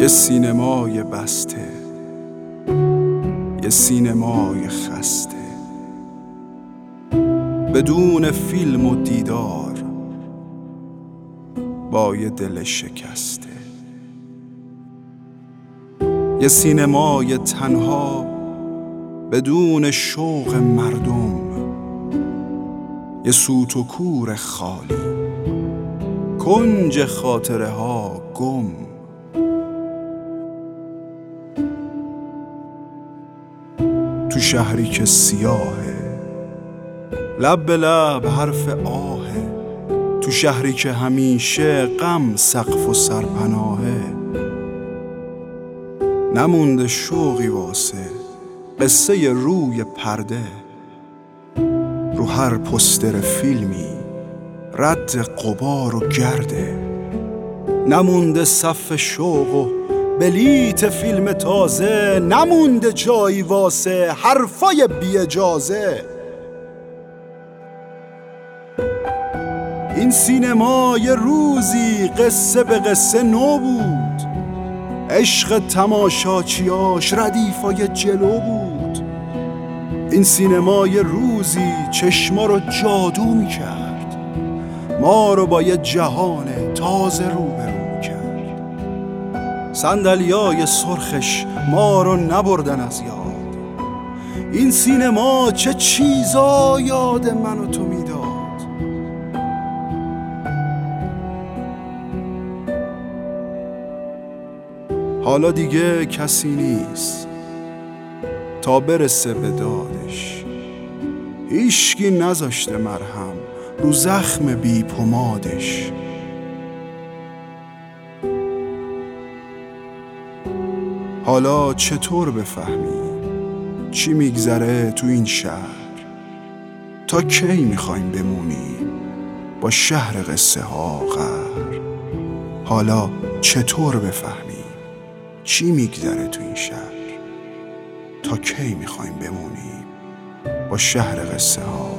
یه سینمای بسته یه سینمای خسته. بدون فیلم و دیدار با یه دل شکسته. یه سینمای تنها بدون شوق مردم یه سوت و کور خالی. کنج خاطره ها گم. تو شهری که سیاهه. لب به لب حرف آهه. تو شهری که همیشه غم سقف و سرپناهه. نمونده شوقی واسه. قصه روی پرده. رو هر پستر فیلمی. رد قبار و گرده. نمونده صف شوق و بلیت فیلم تازه نمونده جایی واسه حرفای بی اجازه این سینما یه روزی قصه به قصه نو بود. عشق تماشاچیاش ردیفای جلو بود. این سینما یه روزی چشما رو جادو می‌کرد. ما رو با یه جهان تازه روبرو صندلیای سرخش ما رو نبردن از یاد. این سینما چه چیزا یاد من و تو می‌داد. حالا دیگه کسی نیست تا برسه به دادش. هیچکی نذاشته مرهم رو زخم بی پمادش. حالا چطور بفهمی؟ چی میگذره تو این شهر؟ تا کی می‌خوایم بمونیم با شهر قصه ها غر. حالا چطور بفهمی؟ چی میگذره تو این شهر؟ تا کی می‌خوایم بمونیم با شهر قصه ها